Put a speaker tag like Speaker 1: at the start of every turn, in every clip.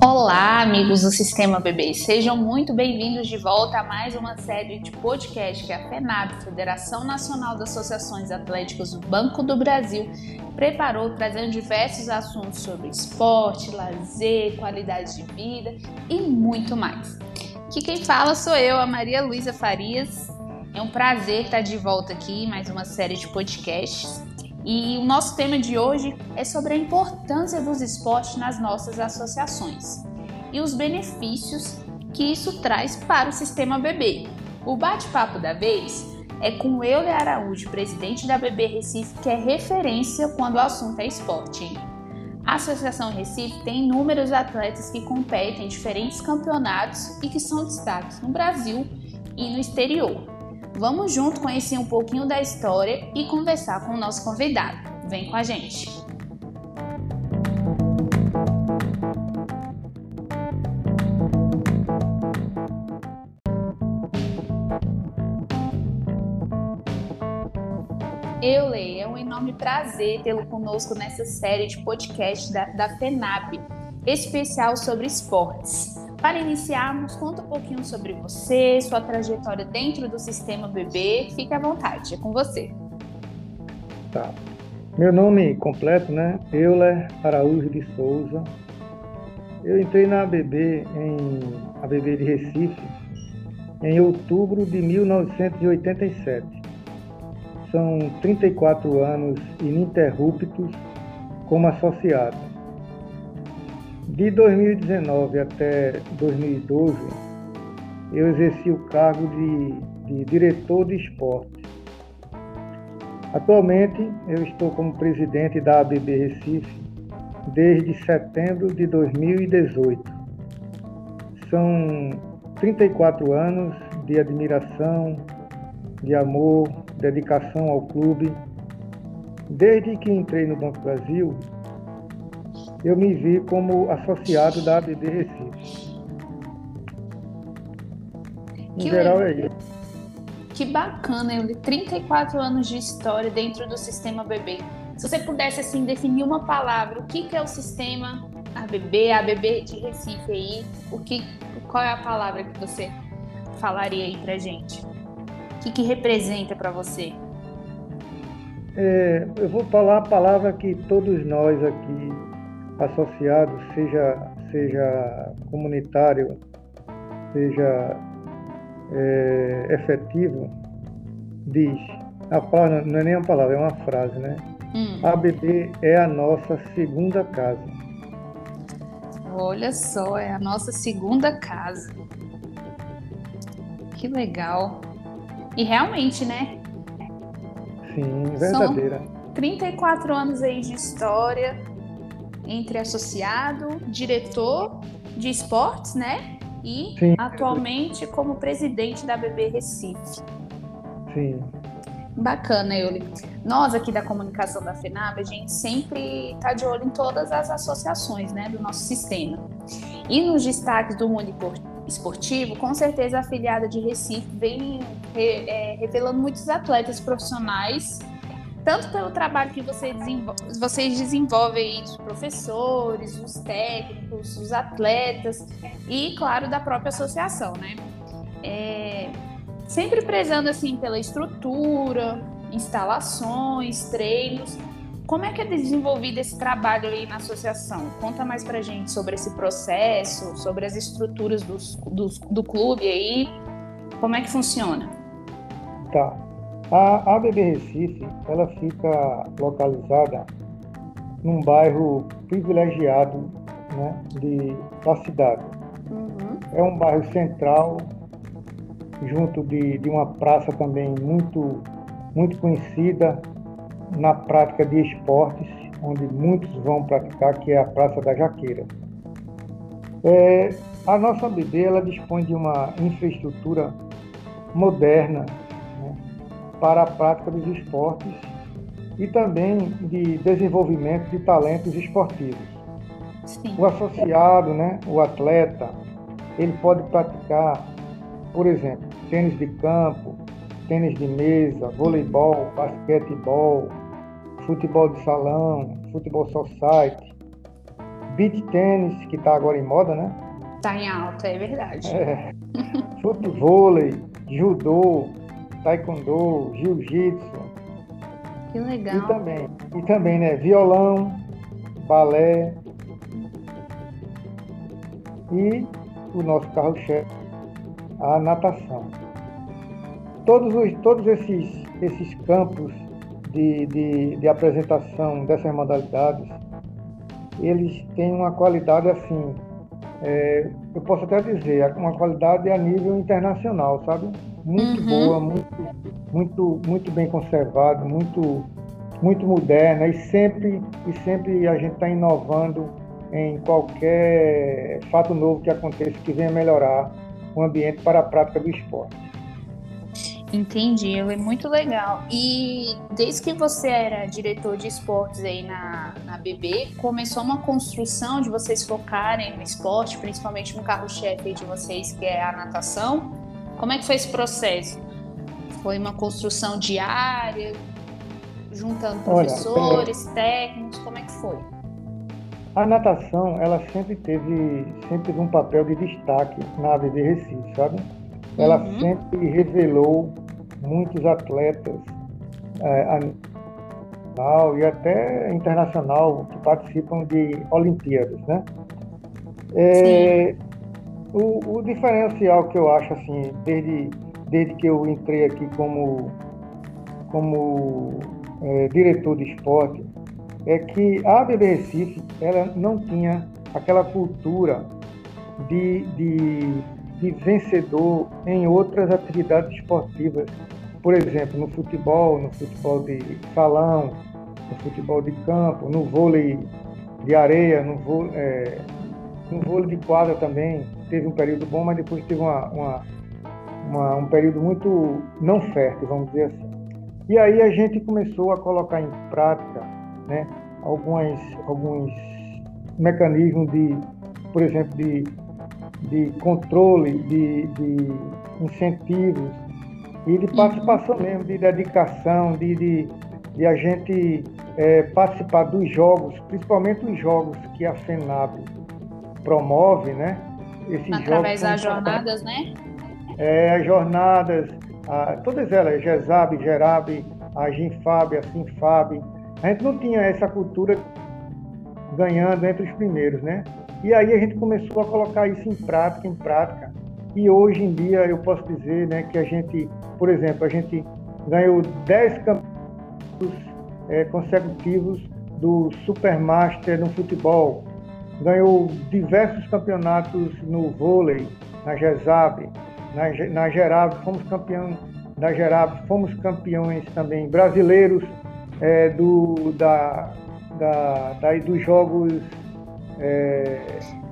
Speaker 1: Olá, amigos do Sistema BB, sejam muito bem-vindos de volta a mais uma série de podcast que a FENAB, Federação Nacional das Associações Atléticas do Banco do Brasil, preparou trazendo diversos assuntos sobre esporte, lazer, qualidade de vida e muito mais. Aqui quem fala sou eu, a Maria Luísa Farias. É um prazer estar de volta aqui, mais uma série de podcasts. E o nosso tema de hoje é sobre a importância dos esportes nas nossas associações e os benefícios que isso traz para o sistema BB. O bate-papo da vez é com Euler Araújo, presidente da BB Recife, que é referência quando o assunto é esporte. A Associação Recife tem inúmeros atletas que competem em diferentes campeonatos e que são destaques no Brasil e no exterior. Vamos junto conhecer um pouquinho da história e conversar com o nosso convidado. Vem com a gente! Eulei, é um enorme prazer tê-lo conosco nessa série de podcast da, da FENAP, especial sobre esportes. Para iniciarmos, conta um pouquinho sobre você, sua trajetória dentro do sistema BB. Fique à vontade, é com você.
Speaker 2: Tá. Meu nome completo, né? Euler Araújo de Souza. Eu entrei na ABB, em ABB de Recife, em outubro de 1987. São 34 anos ininterruptos como associado. De 2019 até 2012, eu exerci o cargo de, de diretor de esporte. Atualmente, eu estou como presidente da ABB Recife desde setembro de 2018. São 34 anos de admiração, de amor, dedicação ao clube. Desde que entrei no Banco Brasil, eu me vi como associado da ABB Recife.
Speaker 1: Em que geral é isso. Que bacana, eu li 34 anos de história dentro do sistema ABB. Se você pudesse assim definir uma palavra, o que, que é o sistema ABB, ABB de Recife aí, o que, qual é a palavra que você falaria aí pra gente? O que, que representa para você?
Speaker 2: É, eu vou falar a palavra que todos nós aqui associado, seja, seja comunitário, seja é, efetivo, diz, a palavra não é nem uma palavra, é uma frase, né? Hum. ABB é a nossa segunda casa.
Speaker 1: Olha só, é a nossa segunda casa. Que legal. E realmente, né?
Speaker 2: Sim, verdadeira.
Speaker 1: São 34 anos aí de história, entre associado, diretor de esportes, né? E Sim. atualmente como presidente da BB Recife.
Speaker 2: Sim.
Speaker 1: Bacana, Euli. Nós aqui da comunicação da FENAB, a gente sempre está de olho em todas as associações né, do nosso sistema. E nos destaques do mundo esportivo, com certeza a afiliada de Recife vem é, revelando muitos atletas profissionais tanto pelo trabalho que você vocês desenvolvem aí dos professores, os técnicos, os atletas e, claro, da própria associação, né? É, sempre prezando assim pela estrutura, instalações, treinos. Como é que é desenvolvido esse trabalho aí na associação? Conta mais pra gente sobre esse processo, sobre as estruturas dos, dos, do clube aí. Como é que funciona?
Speaker 2: Tá. A ABB Recife, ela fica localizada num bairro privilegiado né, de, da cidade. Uhum. É um bairro central, junto de, de uma praça também muito, muito conhecida na prática de esportes, onde muitos vão praticar, que é a Praça da Jaqueira. É, a nossa ABB ela dispõe de uma infraestrutura moderna para a prática dos esportes e também de desenvolvimento de talentos esportivos. Sim. O associado, né, o atleta, ele pode praticar, por exemplo, tênis de campo, tênis de mesa, voleibol, basquetebol, futebol de salão, futebol society, beach tênis, que está agora em moda, né?
Speaker 1: Está em alta, é verdade.
Speaker 2: É, futebol, judô, taekwondo, jiu-jitsu.
Speaker 1: Que legal.
Speaker 2: E também, e também, né, violão, balé e o nosso carro-chefe, a natação. Todos, os, todos esses, esses campos de, de, de apresentação dessas modalidades, eles têm uma qualidade assim, é, eu posso até dizer, uma qualidade a nível internacional, sabe? Muito uhum. boa, muito, muito, muito bem conservado, muito, muito moderna e sempre, e sempre a gente está inovando em qualquer fato novo que aconteça que venha melhorar o ambiente para a prática do esporte.
Speaker 1: Entendi, é muito legal. E desde que você era diretor de esportes aí na, na BB, começou uma construção de vocês focarem no esporte, principalmente no carro-chefe de vocês, que é a natação. Como é que foi esse processo? Foi uma construção diária, juntando professores, Olha, técnicos, como é que foi?
Speaker 2: A natação, ela sempre teve, sempre teve um papel de destaque na ABB Recife, sabe? Ela uhum. sempre revelou muitos atletas é, nacional e até internacional que participam de Olimpíadas, né? É, o, o, diferencial que eu acho assim, desde, desde que eu entrei aqui como, como é, diretor de esporte, é que a ABB Recife ela não tinha aquela cultura de, de, de vencedor em outras atividades esportivas. Por exemplo, no futebol, no futebol de salão, no futebol de campo, no vôlei de areia, no vôlei, é, no vôlei de quadra também. Teve um período bom, mas depois teve uma, uma, uma, um período muito não fértil, vamos dizer assim. E aí a gente começou a colocar em prática né, algumas, alguns mecanismos de, por exemplo, de, de controle, de, de incentivos e de participação mesmo, de dedicação, de, de, de a gente é, participar dos jogos, principalmente os jogos que a FENAB promove, né?
Speaker 1: Esses Através das jornadas, né?
Speaker 2: É, as jornadas, a, todas elas, GESAB, GERAB, a GINFAB, a SINFAB, a gente não tinha essa cultura ganhando entre os primeiros, né? E aí a gente começou a colocar isso em prática, em prática. E hoje em dia eu posso dizer, né, que a gente, por exemplo, a gente ganhou 10 campeonatos é, consecutivos do Supermaster no futebol, ganhou diversos campeonatos no vôlei, na GESAB, na, na Gerab, fomos campeão da Gerab, fomos campeões também brasileiros é, do, da, da, da, dos jogos é,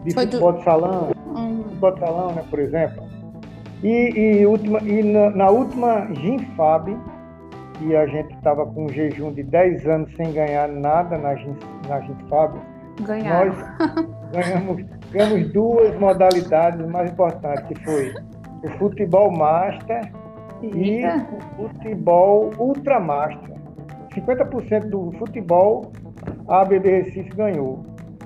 Speaker 2: de Foi futebol do... de salão, hum. futebol de salão, né, por exemplo. E, e, última, e na, na última Ginfab, que a gente estava com um jejum de 10 anos sem ganhar nada na, Gin, na Ginfab,
Speaker 1: Ganharam.
Speaker 2: nós ganhamos, ganhamos duas modalidades mais importantes, que foi o futebol master e o futebol ultramaster. 50% do futebol a ABB Recife ganhou.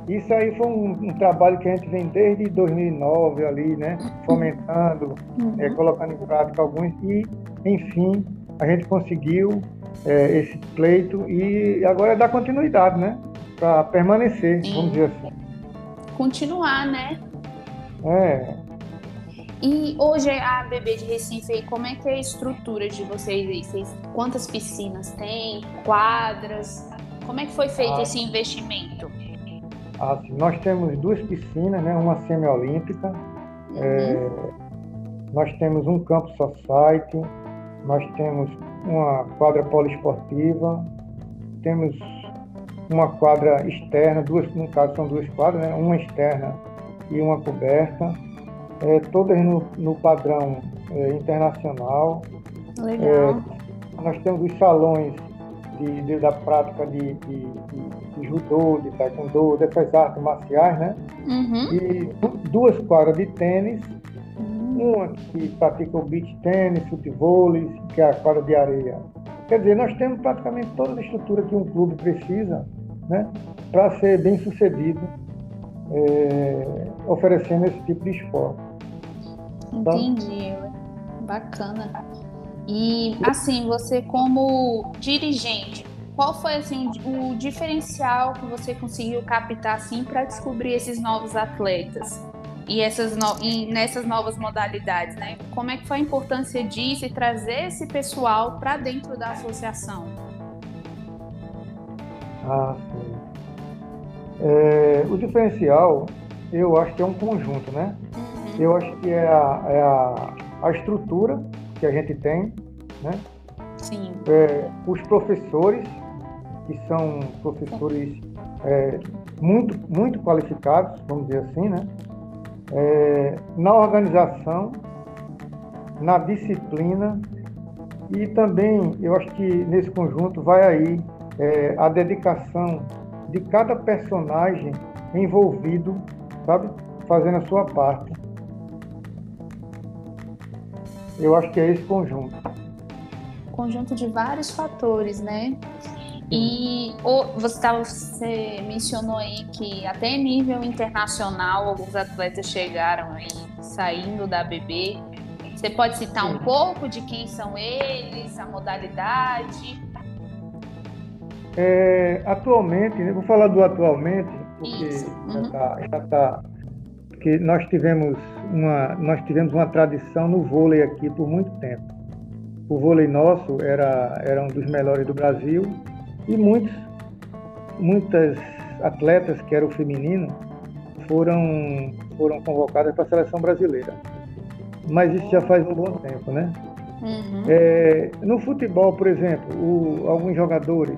Speaker 2: Isso aí foi um, um, trabalho que a gente vem desde 2009 ali, né? Fomentando, uhum. é, colocando em prática alguns e, enfim, a gente conseguiu é, esse pleito e agora é dar continuidade, né? Para permanecer, Sim. vamos dizer assim.
Speaker 1: Continuar, né?
Speaker 2: É,
Speaker 1: e hoje a BB de Recife, como é que é a estrutura de vocês aí? Vocês, quantas piscinas tem? Quadras? Como é que foi feito ah, esse investimento?
Speaker 2: Assim, nós temos duas piscinas, né? uma semiolímpica. Uhum. É, nós temos um campo society, nós temos uma quadra poliesportiva, temos uma quadra externa, duas, no caso são duas quadras, né? uma externa e uma coberta é, todas no, no padrão é, internacional.
Speaker 1: Legal.
Speaker 2: É, nós temos os salões de, de, da prática de, de, de, judô, de taekwondo, dessas artes marciais, né?
Speaker 1: Uhum.
Speaker 2: E duas quadras de tênis, uhum. uma que pratica o beach tênis, futebol, que é a quadra de areia. Quer dizer, nós temos praticamente toda a estrutura que um clube precisa, né? Para ser bem sucedido é, oferecendo esse tipo de esporte.
Speaker 1: Tá? Entendi, bacana. E assim, você como dirigente, qual foi assim o diferencial que você conseguiu captar assim para descobrir esses novos atletas e essas no... e nessas novas modalidades, né? Como é que foi a importância disso e trazer esse pessoal para dentro da associação?
Speaker 2: Ah, sim. É, o diferencial, eu acho que é um conjunto, né? Uhum. Eu acho que é a, é a, a estrutura que a gente tem, né?
Speaker 1: Sim.
Speaker 2: É, os professores, que são professores é, muito, muito qualificados, vamos dizer assim, né? É, na organização, na disciplina e também eu acho que nesse conjunto vai aí é, a dedicação de cada personagem envolvido, sabe, fazendo a sua parte. Eu acho que é esse conjunto.
Speaker 1: Conjunto de vários fatores, né? E você, tava, você mencionou aí que até nível internacional alguns atletas chegaram aí saindo da BB. Você pode citar um pouco de quem são eles, a modalidade?
Speaker 2: É, atualmente, vou falar do atualmente, porque uhum. já está. Já tá, porque nós tivemos, uma, nós tivemos uma tradição no vôlei aqui por muito tempo. O vôlei nosso era, era um dos melhores do Brasil e muitos, muitas atletas que eram feminino foram, foram convocadas para a seleção brasileira. Mas isso já faz um bom tempo, né? Uhum. É, no futebol, por exemplo, o, alguns jogadores.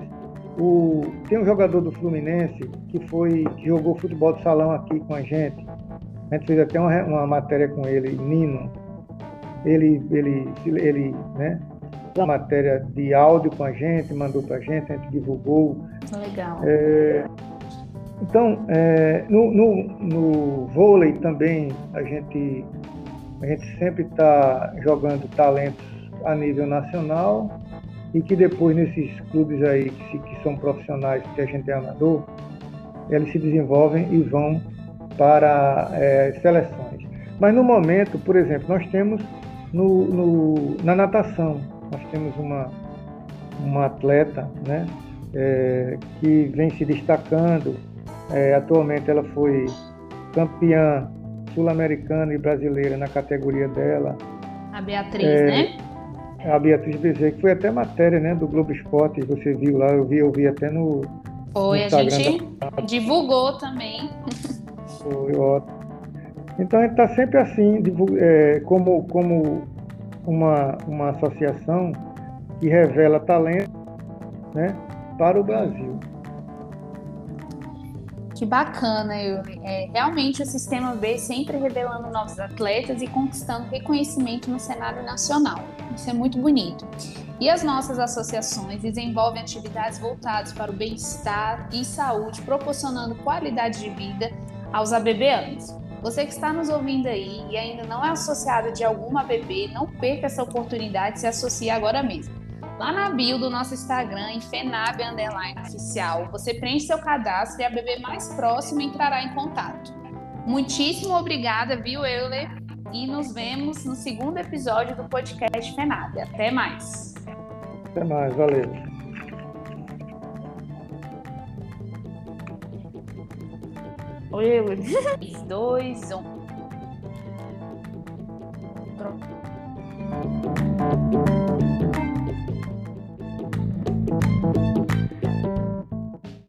Speaker 2: O, tem um jogador do Fluminense que foi que jogou futebol de salão aqui com a gente. A gente fez até uma, uma matéria com ele, Nino. Ele, ele, ele, né? matéria de áudio com a gente, mandou para a gente, a gente divulgou.
Speaker 1: Legal.
Speaker 2: É, então, é, no, no, no, vôlei também a gente, a gente sempre está jogando talentos a nível nacional e que depois nesses clubes aí que, que são profissionais, que a gente é amador, eles se desenvolvem e vão para é, seleções. Mas no momento, por exemplo, nós temos no, no, na natação, nós temos uma, uma atleta né, é, que vem se destacando. É, atualmente ela foi campeã sul-americana e brasileira na categoria dela.
Speaker 1: A Beatriz, é, né?
Speaker 2: A Beatriz Bezerra, que foi até matéria né, do Globo Esporte, você viu lá, eu vi, eu vi até no.
Speaker 1: Foi, no a gente da... divulgou também.
Speaker 2: Foi ótimo. Então a gente está sempre assim, é, como, como uma, uma associação que revela talento né, para o Brasil.
Speaker 1: Que bacana, eu, é, realmente o Sistema B sempre revelando novos atletas e conquistando reconhecimento no cenário nacional. Isso é muito bonito. E as nossas associações desenvolvem atividades voltadas para o bem-estar e saúde, proporcionando qualidade de vida aos abebeanos. Você que está nos ouvindo aí e ainda não é associado de alguma ABB, não perca essa oportunidade de se associar agora mesmo. Lá na bio do nosso Instagram, em FENAB Underline Oficial, você preenche seu cadastro e a ABB mais próxima entrará em contato. Muitíssimo obrigada, viu, Euler? E nos vemos no segundo episódio do podcast FENAB. Até mais.
Speaker 2: Até mais, valeu.
Speaker 1: 3, 2, 1.